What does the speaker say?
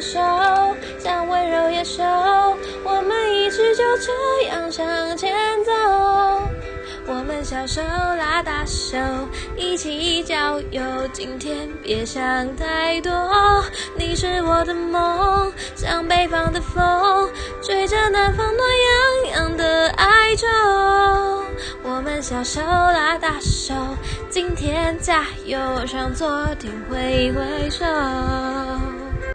手像温柔野兽我们一直就这样向前走我们小手拉大手一起郊游今天别想太多你是我的梦像北方的风吹着南方暖洋洋的哀愁我们小手拉大手今天加油向昨天挥挥手